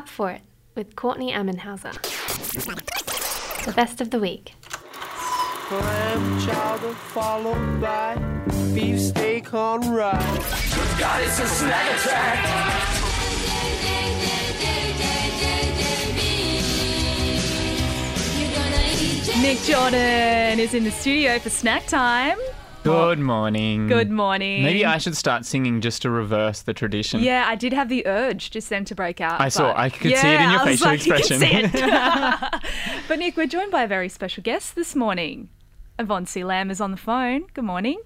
Up for It with Courtney Ammenhauser. The best of the week. Lamb chowder followed by beefsteak on rice. God, it's a snack attack. Nick Jordan is in the studio for snack time. Good oh, morning. Good morning. Maybe I should start singing just to reverse the tradition. Yeah, I did have the urge just then to break out. I saw- I could see it in your I was facial like, you can expression. see it. but Nick, we're joined by a very special guest this morning. Yvonne C. Lam is on the phone. Good morning.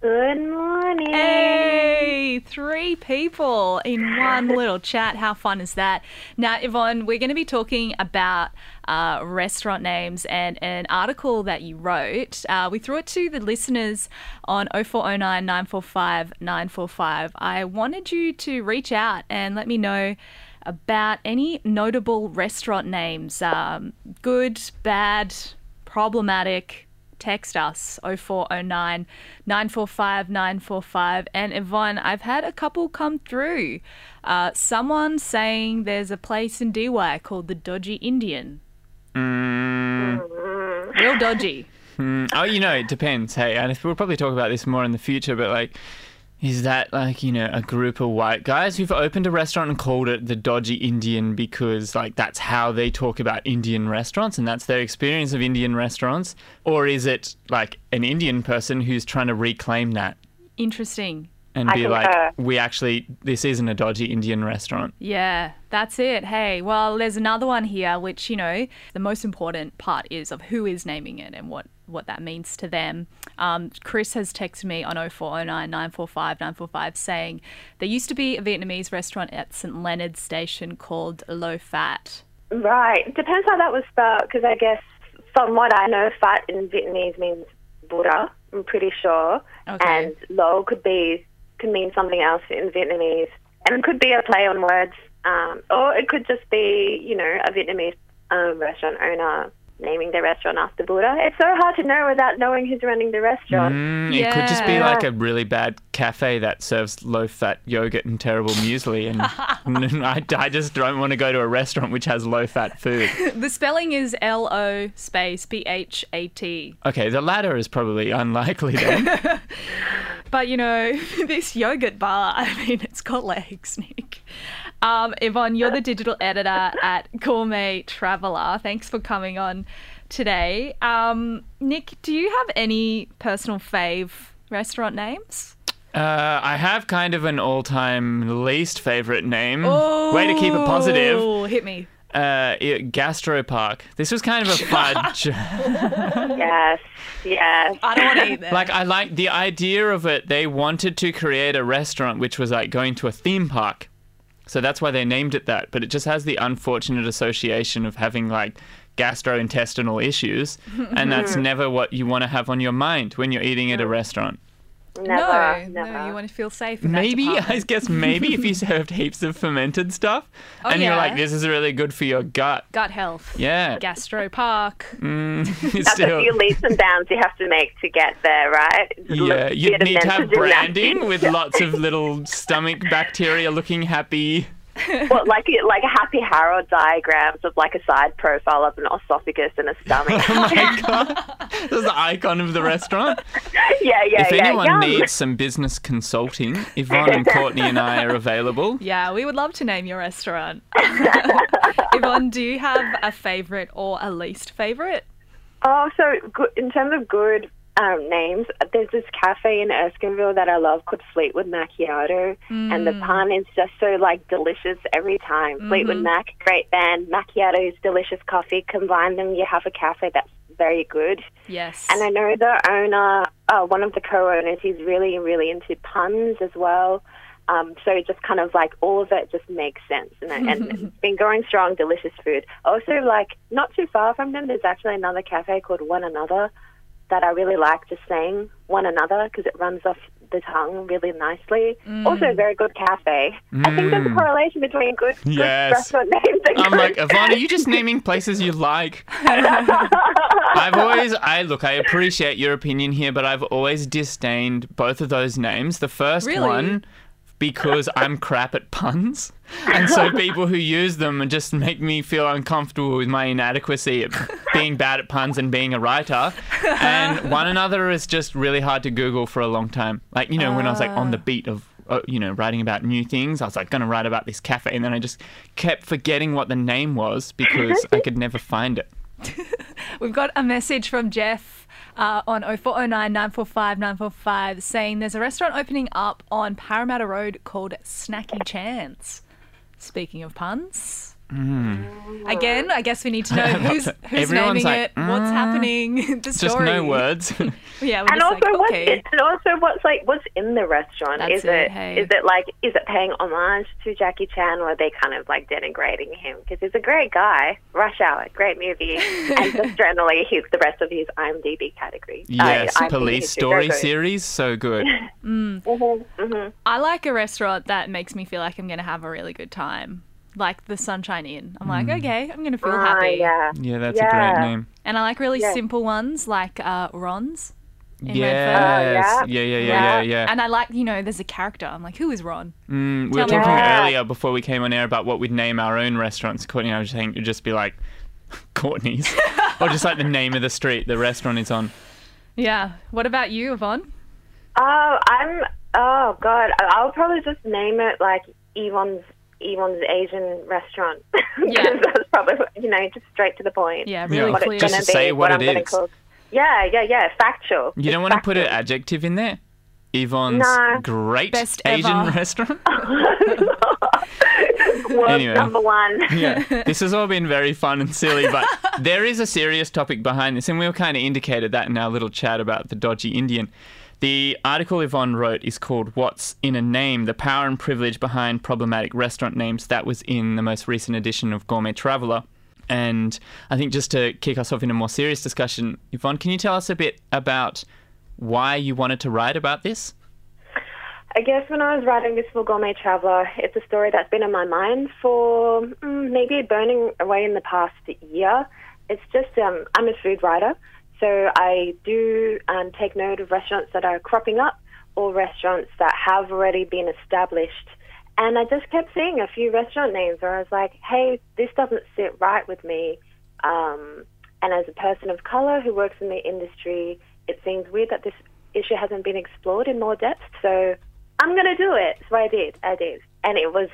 Good morning. Hey, three people in one little chat. How fun is that? Now, Yvonne, we're going to be talking about uh, restaurant names and an article that you wrote. Uh, we threw it to the listeners on 0409 945 945. I wanted you to reach out and let me know about any notable restaurant names um, good, bad, problematic text us 0409 945 945 and Yvonne I've had a couple come through. Uh, someone saying there's a place in Dee Why called the Dodgy Indian. Real dodgy. Mm, oh, you know, it depends. Hey, and we'll probably talk about this more in the future, but like, is that like, you know, a group of white guys who've opened a restaurant and called it the Dodgy Indian because like that's how they talk about Indian restaurants and that's their experience of Indian restaurants? Or is it like an Indian person who's trying to reclaim that interesting and I be like, concur. we actually, this isn't a dodgy Indian restaurant? Yeah, that's it. Hey, well, there's another one here, which, you know, the most important part is of who is naming it and what, what that means to them. Um, Chris has texted me on 0409 945 945 saying there used to be a Vietnamese restaurant at St. Leonard's Station called Low Fat. Right. Depends how that was spelled, because I guess from what I know, fat in Vietnamese means Buddha. I'm pretty sure. Okay. And low could be could mean something else in Vietnamese, and it could be a play on words, um, or it could just be you know a Vietnamese um, restaurant owner naming their restaurant after Buddha. It's so hard to know without knowing who's running the restaurant. Mm, It could just be Yeah. like a really bad cafe that serves low fat yogurt and terrible muesli. And I, I just don't want to go to a restaurant which has low fat food. The spelling is L O space P H A T. Okay, the latter is probably unlikely then. But you know, this yogurt bar, I mean, it's got legs, Nick. Um, Yvonne, you're the digital editor at Gourmet Traveller. Thanks for coming on today. Um, Nick, do you have any personal fave restaurant names? Uh, I have kind of an all time least favorite name. Way to keep it positive. Oh, hit me. Uh, it- Gastropark. This was kind of a fudge. Yes. Yes. I don't want to eat that. like, I like the idea of it. They wanted to create a restaurant which was like going to a theme park. So that's why they named it that. But it just has the unfortunate association of having like gastrointestinal issues. And that's never what you want to have on your mind when you're eating at a restaurant. Never. no, never. no, you want to feel safe. In that Maybe, I guess, maybe if you served heaps of fermented stuff Oh, and you're like, this is really good for your gut. gut health. Yeah. Gastro Park. Mm, it's That's still, a few leaps and bounds you have to make to get there, right? yeah, you of need to have mental branding with lots of little stomach bacteria looking happy. What, like like a happy Harold diagrams of like a side profile of an esophagus and a stomach. Oh my god, this is the icon of the restaurant. yeah, yeah, if yeah. anyone yum. needs some business consulting, Yvonne and Courtney and I are available. Yeah, we would love to name your restaurant. Yvonne, do you have a favourite or a least favourite? Oh, so good, in terms of good um, names, there's this cafe in Erskineville that I love called Fleetwood Macchiato, and the pun is just so like delicious every time. Fleetwood Mac, great band. Macchiato is delicious coffee. Combine them, you have a cafe that's very good. Yes. And I know the owner, uh, one of the co-owners, he's really, really into puns as well. Um, so it just kind of like all of it just makes sense, and, and it's been going strong, delicious food. Also, like not too far from them, there's actually another cafe called One Another that I really like just saying One Another because it runs off the tongue really nicely. Mm. Also, a very good cafe. I think there's a mm. correlation between good, good Yes. restaurant names and I'm good like, Yvonne, are you just naming places you like? I've always, I look, I appreciate your opinion here, but I've always disdained both of those names. The first Really? one, because I'm crap at puns. And so people who use them just make me feel uncomfortable with my inadequacy at being bad at puns and being a writer. And one another is just really hard to Google for a long time. Like, you know, when I was like on the beat of uh, you know, writing about new things. I was like, going to write about this cafe, and then I just kept forgetting what the name was because I could never find it. We've got a message from Jeff uh, on 0409 945 945 saying there's a restaurant opening up on Parramatta Road called Snacky Chance. Speaking of puns. Mm. Again, I guess we need to know who's, who's Everyone's naming like, it, what's "Mm." happening, the story. Just story. no words. Yeah, we're And just also, like, what's okay. and also what's like what's in the restaurant? That's is it, it is hey. it like is it paying homage to Jackie Chan, or are they kind of like denigrating him because he's a great guy? Rush Hour, great movie, and just generally he's the rest of his IMDb category. Yes, IMDb police history, story very good. series, so good. Mm. Mm-hmm, mm-hmm. I like a restaurant that makes me feel like I'm going to have a really good time. Like the Sunshine Inn. I'm like, okay, I'm going to feel Ah, happy. yeah. Yeah, that's a Yeah. great name. And I like really Yeah. simple ones like uh, Ron's. in Yes. Oh, yeah, yeah, yeah, yeah, yeah. And I like, you know, there's a character. I'm like, who is Ron? Mm, we were Tell me. talking Yeah. earlier before we came on air about what we'd name our own restaurants. Courtney and I was saying it'd just be like Courtney's, or just like the name of the street the restaurant is on. Yeah. What about you, Yvonne? Oh, I'm. Oh God, I- I'll probably just name it like Yvonne's Yvonne's Asian restaurant. Yeah. that's probably you know just straight to the point. Yeah, Yeah. really What clear. Just gonna say be, what what, it I'm gonna is. cook. Yeah, yeah, yeah. Factual. You don't It's want to put an adjective in there? Yvonne's No. great Best Asian ever. restaurant? World Anyway. number one. yeah, this has all been very fun and silly, but there is a serious topic behind this, and we were kind of indicated that in our little chat about the dodgy Indian. The article Yvonne wrote is called What's in a Name? The Power and Privilege Behind Problematic Restaurant Names. That was in the most recent edition of Gourmet Traveller. And I think just to kick us off in a more serious discussion, Yvonne, can you tell us a bit about why you wanted to write about this? I guess when I was writing this for Gourmet Traveller, it's a story that's been in my mind for mm, maybe burning away in the past year. It's just um, I'm a food writer, so I do um, take note of restaurants that are cropping up or restaurants that have already been established. And I just kept seeing a few restaurant names where I was like, hey, this doesn't sit right with me. Um, and as a person of color who works in the industry, it seems weird that this issue hasn't been explored in more depth. So I'm going to do it. So I did. I did. And it was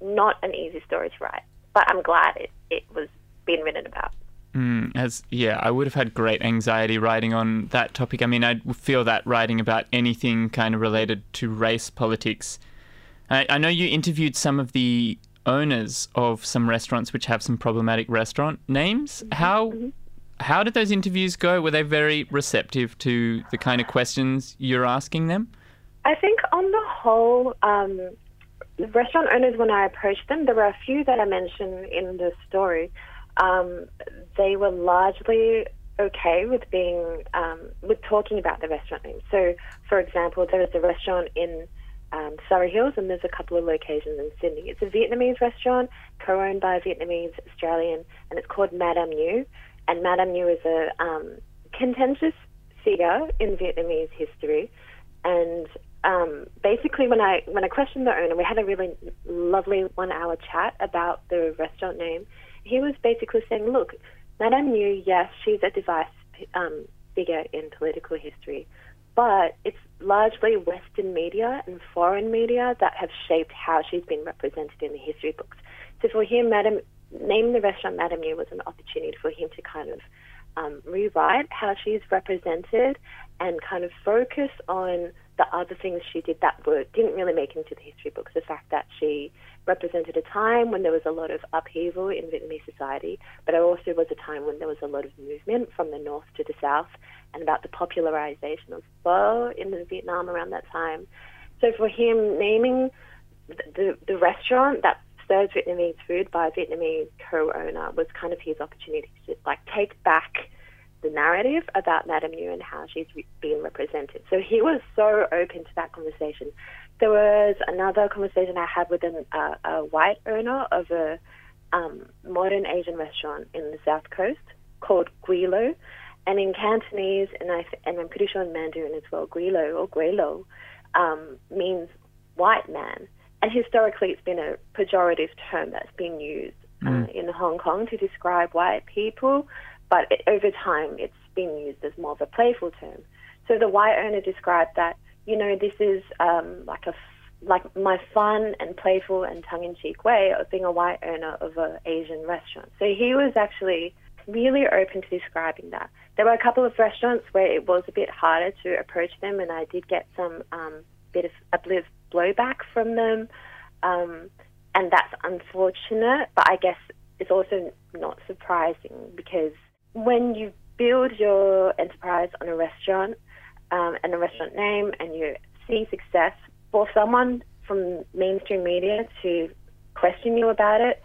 not an easy story to write, but I'm glad it, it was being written about. Mm, as yeah, I would have had great anxiety writing on that topic. I mean, I feel that writing about anything kind of related to race politics. I, I know you interviewed some of the owners of some restaurants which have some problematic restaurant names. How how did those interviews go? Were they very receptive to the kind of questions you're asking them? I think on the whole, um, the restaurant owners, when I approached them, there were a few that I mentioned in the story. Um, they were largely okay with being um, with talking about the restaurant name. So, for example, there is a restaurant in um, Surry Hills, and there's a couple of locations in Sydney. It's a Vietnamese restaurant co-owned by a Vietnamese Australian, and it's called Madame Nhu. And Madame Nhu is a um, contentious figure in Vietnamese history. And um, basically, when I when I questioned the owner, we had a really lovely one-hour chat about the restaurant name. He was basically saying, "Look, Madame Nhu, yes, she's a device um, figure in political history, but it's largely Western media and foreign media that have shaped how she's been represented in the history books. So for him, Madame naming the restaurant Madame Nhu was an opportunity for him to kind of um, rewrite how she's represented and kind of focus on the other things she did that were didn't really make into the history books. The fact that she represented a time when there was a lot of upheaval in Vietnamese society, but it also was a time when there was a lot of movement from the north to the south, and about the popularization of pho in Vietnam around that time. So for him, naming the, the restaurant that serves Vietnamese food by a Vietnamese co-owner was kind of his opportunity to like take back the narrative about Madame Nhu and how she's been represented. So he was so open to that conversation. There was another conversation I had with an, uh, a white owner of a um, modern Asian restaurant in the south coast called Guilo. And in Cantonese, and, I, and I'm pretty sure in Mandarin as well, Guilo or Guilo um, means white man. And historically, it's been a pejorative term that's been used uh, in Hong Kong to describe white people, but it, over time, it's been used as more of a playful term. So the white owner described that, you know, this is um, like a like my fun and playful and tongue-in-cheek way of being a white owner of an Asian restaurant. So he was actually really open to describing that. There were a couple of restaurants where it was a bit harder to approach them, and I did get some um, bit of a bit of blowback from them, um, and that's unfortunate. But I guess it's also not surprising because when you build your enterprise on a restaurant um, and a restaurant name, and you see success, for someone from mainstream media to question you about it,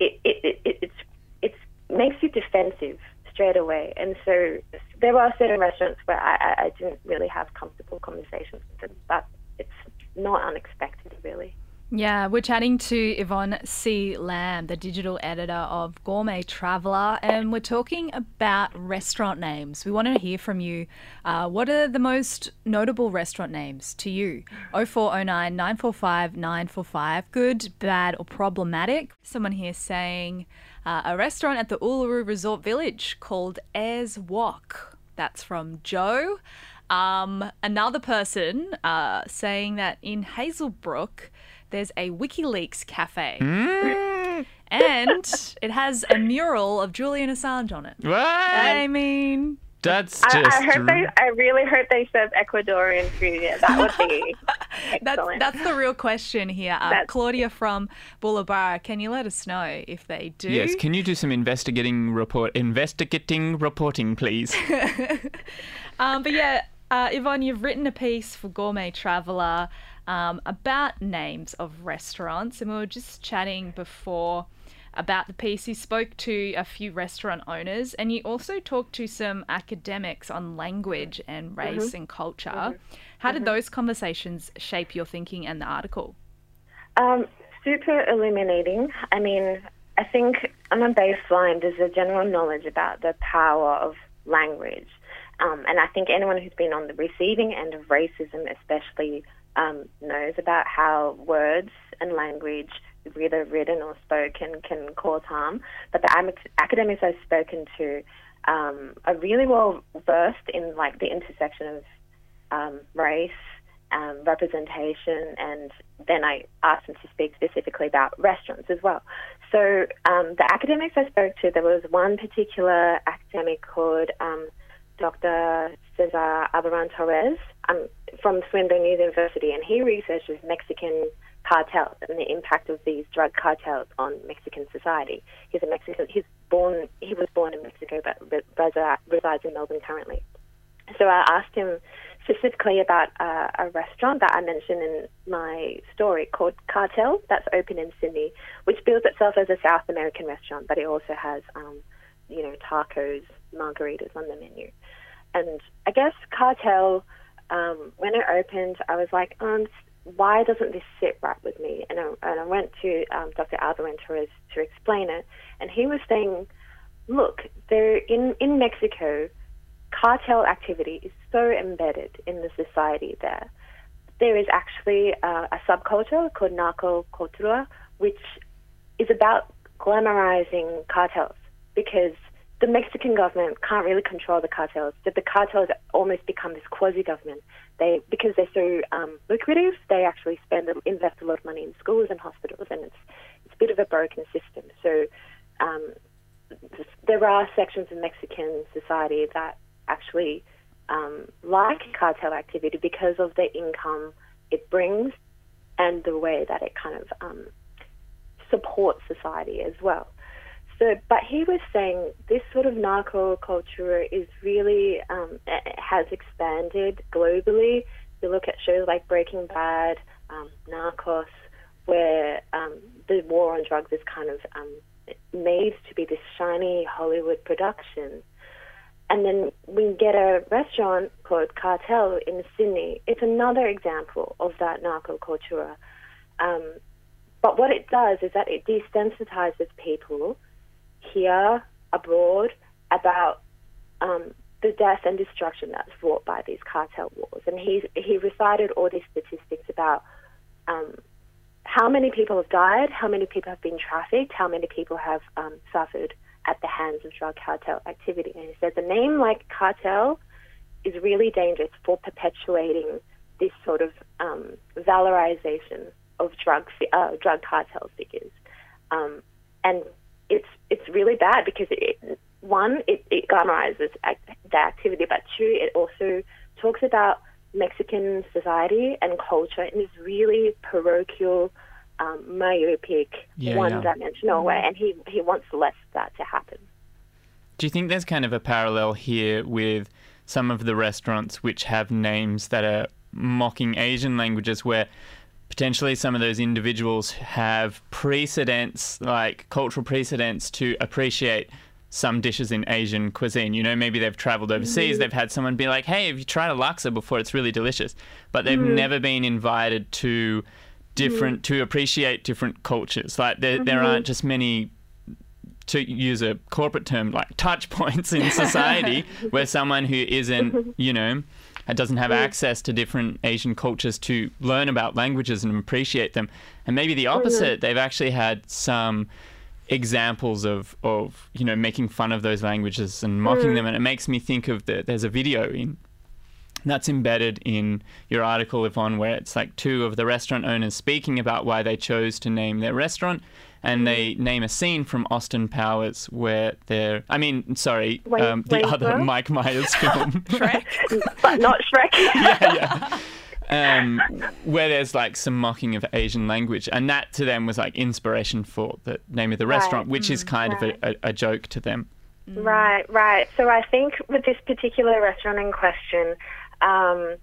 it, it, it, it's it's makes you defensive straight away. And so there are certain restaurants where I, I, I didn't really have comfortable conversations with them, but it's not unexpected, really. Yeah, we're chatting to Yvonne C. Lam, the digital editor of Gourmet Traveller, and we're talking about restaurant names. We want to hear from you. Uh, what are the most notable restaurant names to you? 0409 945 945. Good, bad, or problematic? Someone here saying uh, a restaurant at the Uluru Resort Village called Ayers Wok. That's from Joe. Um, another person uh, saying that in Hazelbrook, there's a WikiLeaks cafe. And it has a mural of Julian Assange on it. What? I mean, That's just. I hope they. I really hope they serve Ecuadorian food. Yeah, that would be that's, excellent. that's the real question here. Uh, Claudia from Bullaburra, can you let us know if they do? Yes, can you do some investigating report investigating reporting, please? Um, but yeah, uh, Yvonne, you've written a piece for Gourmet Traveller um, about names of restaurants, and we were just chatting before about the piece. You spoke to a few restaurant owners, and you also talked to some academics on language and race and culture. How did those conversations shape your thinking and the article? Um, super illuminating. I mean, I think on a baseline, there's a general knowledge about the power of language. Um, and I think anyone who's been on the receiving end of racism, especially, um, knows about how words and language, whether written or spoken, can cause harm. But the academics I've spoken to um, are really well versed in like the intersection of um, race, um, representation, and then I asked them to speak specifically about restaurants as well. So um, the academics I spoke to, there was one particular academic called Dr. César Albarrán Torres um, from Swinburne University, and he researches Mexican cartels and the impact of these drug cartels on Mexican society. He's a Mexican. He's born. He was born in Mexico, but resides in Melbourne currently. So I asked him specifically about uh, a restaurant that I mentioned in my story called Cartel that's open in Sydney, which bills itself as a South American restaurant, but it also has, um, you know, tacos, margaritas on the menu. And I guess Cartel, um, when it opened, I was like, um, why doesn't this sit right with me? And I, and I went to um, Dr. Albarrán Torres to explain it, and he was saying, look, there in in Mexico, cartel activity is so embedded in the society there. There is actually uh, a subculture called narco cultura, which is about glamorizing cartels because the Mexican government can't really control the cartels. That the cartels almost become this quasi-government. They because they're so um, lucrative, they actually spend invest a lot of money in schools and hospitals, and it's it's a bit of a broken system. So um, there are sections of Mexican society that actually um, like cartel activity because of the income it brings and the way that it kind of um, supports society as well. So, but he was saying this sort of narco culture is really um, has expanded globally. You look at shows like Breaking Bad, um, Narcos, where um, the war on drugs is kind of um, made to be this shiny Hollywood production. And then we get a restaurant called Cartel in Sydney. It's another example of that narco culture. Um, but what it does is that it desensitizes people here, abroad, about um, the death and destruction that's wrought by these cartel wars. And he he recited all these statistics about um, how many people have died, how many people have been trafficked, how many people have um, suffered at the hands of drug cartel activity. And he says a name like cartel is really dangerous for perpetuating this sort of um, valorization of drug uh, drug cartel figures, um, and it's it's really bad because it, one it, it glamorizes act, the activity, but two it also talks about Mexican society and culture in this really parochial, um, myopic, Yeah, one-dimensional Mm-hmm. way, and he he wants less of that to happen. Do you think there's kind of a parallel here with some of the restaurants which have names that are mocking Asian languages where potentially some of those individuals have precedents, like cultural precedents, to appreciate some dishes in Asian cuisine. You know, maybe they've traveled overseas, mm-hmm. they've had someone be like, hey, have you tried a laksa before? It's really delicious. But they've mm-hmm. never been invited to different, mm-hmm. to appreciate different cultures. Like, there, there aren't just many to use a corporate term like touch points in society where someone who isn't you know doesn't have access to different asian cultures to learn about languages and appreciate them. And maybe the opposite they've actually had some examples of of you know making fun of those languages and mocking them. And it makes me think of the there's a video in that's embedded in your article, Yvonne, where it's like two of the restaurant owners speaking about why they chose to name their restaurant. And they name a scene from Austin Powers where they're, I mean, sorry, Wayne- um, the other Wayne's World? Mike Myers film. Shrek. but not Shrek. yeah, yeah. Um, where there's like some mocking of Asian language. And that to them was like inspiration for the name of the restaurant, which is kind of a, a, a joke to them. Right, right. So I think with this particular restaurant in question, um,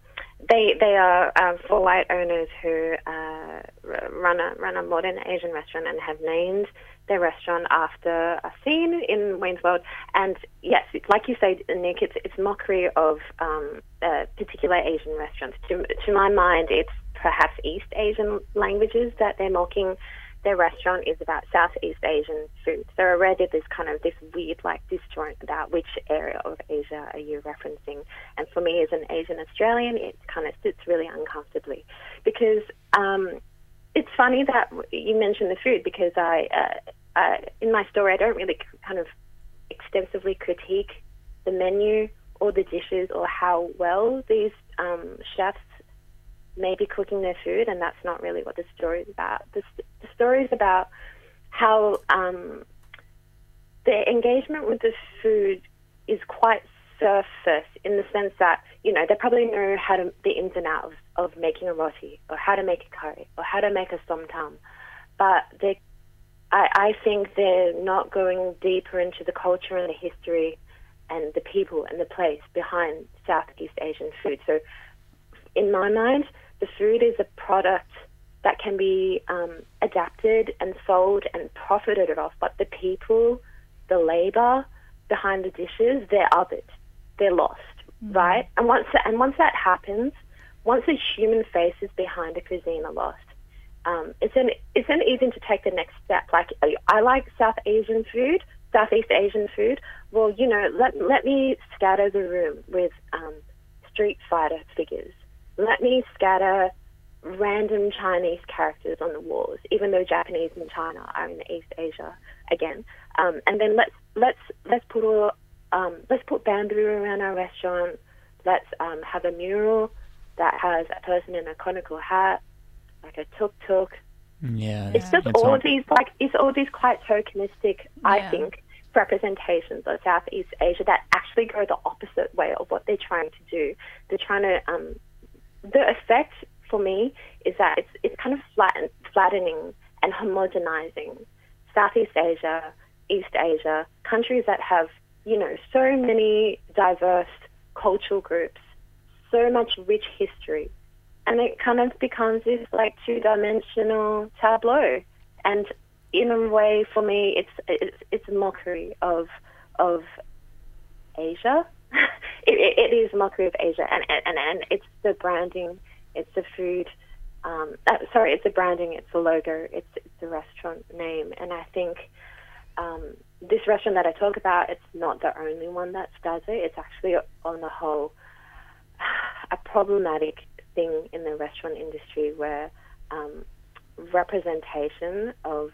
they they are uh, four white owners who uh, run a run a modern Asian restaurant and have named their restaurant after a scene in Wayne's World. And yes, like you say, Nick, it's it's mockery of um, uh, particular Asian restaurants. To to my mind, it's perhaps East Asian languages that they're mocking their restaurant is about Southeast Asian food. So already there's kind of this weird like disjoint about which area of Asia are you referencing. And for me as an Asian Australian, it kind of sits really uncomfortably because um, it's funny that you mentioned the food because I, uh, in my story, I don't really kind of extensively critique the menu or the dishes or how well these um, chefs may be cooking their food, and that's not really what the story is about. The, the story is about how um, their engagement with the food is quite surface in the sense that you know they probably know how to the ins and outs of, of making a roti or how to make a curry or how to make a som tam, but they, I, I think they're not going deeper into the culture and the history and the people and the place behind Southeast Asian food. So in my mind, the food is a product that can be um, adapted and sold and profited off, but the people, the labor behind the dishes, they're othered, they're lost, right? And once that, and once that happens, once the human faces behind a cuisine are lost, um, it's an it's then easy to take the next step. Like I like South Asian food, Southeast Asian food. Well, you know, let let me scatter the room with um, street fighter figures. Let me scatter random Chinese characters on the walls, even though Japanese and China are in East Asia again. Um, and then let's let's let's put all um, let's put bamboo around our restaurant. Let's um, have a mural that has a person in a conical hat, like a tuk tuk. Yeah. It's just it's all all- these like it's all these quite tokenistic, I think, representations of Southeast Asia that actually go the opposite way of what they're trying to do. They're trying to um, the effect for me is that it's it's kind of flatten, flattening and homogenizing Southeast Asia, East Asia, countries that have you know so many diverse cultural groups, so much rich history, and it kind of becomes this like two-dimensional tableau. And in a way, for me, it's it's, it's a mockery of of Asia. it, it, is a mockery of Asia, and, and and it's the branding, it's the food. Um, uh, sorry, it's the branding, it's the logo, it's, it's the restaurant name, and I think um, this restaurant that I talk about, it's not the only one that does it. It's actually, on the whole, a problematic thing in the restaurant industry where um, representation of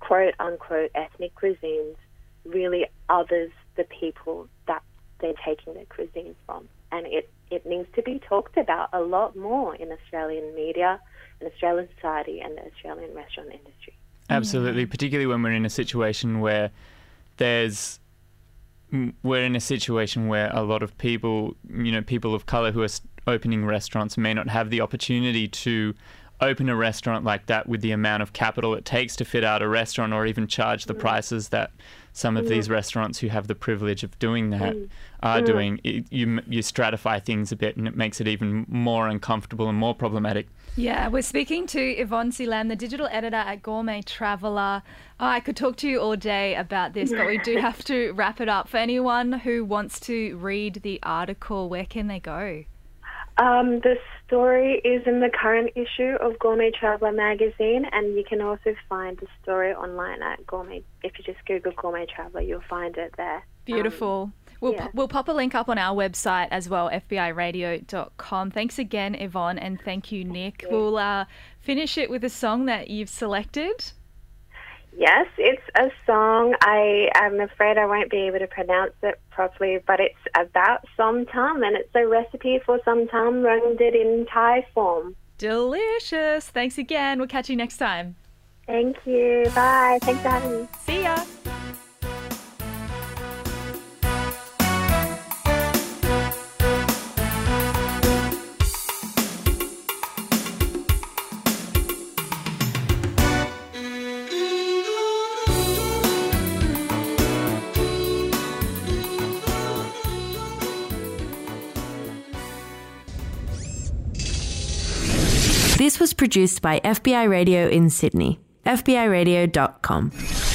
quote unquote ethnic cuisines really others the people that they're taking their cuisines from. And it, it needs to be talked about a lot more in Australian media, in Australian society, and the Australian restaurant industry. Absolutely, particularly when we're in a situation where there's we're in a situation where a lot of people, you know, people of color who are opening restaurants may not have the opportunity to open a restaurant like that with the amount of capital it takes to fit out a restaurant or even charge the mm. prices that some of these restaurants who have the privilege of doing that mm. are mm. doing. It, you, you stratify things a bit and it makes it even more uncomfortable and more problematic. Yeah, we're speaking to Yvonne C. Lam, the digital editor at Gourmet Traveller. Oh, I could talk to you all day about this, but we do have to wrap it up. For anyone who wants to read the article, where can they go? Um, the story is in the current issue of Gourmet Traveller magazine, and you can also find the story online at Gourmet. If you just Google Gourmet Traveller, you'll find it there. Beautiful. Um, We'll, yeah. we'll pop a link up on our website as well, fbiradio.com. Thanks again, Yvonne, and thank you, Nick. Thank you. We'll uh, finish it with a song that you've selected. Yes, it's a song. I am afraid I won't be able to pronounce it properly, but it's about som tam, and it's a recipe for som tam rendered in Thai form. Delicious. Thanks again. We'll catch you next time. Thank you. Bye. Thanks for having me. See ya. Produced by FBI Radio in Sydney. FBIRadio.com.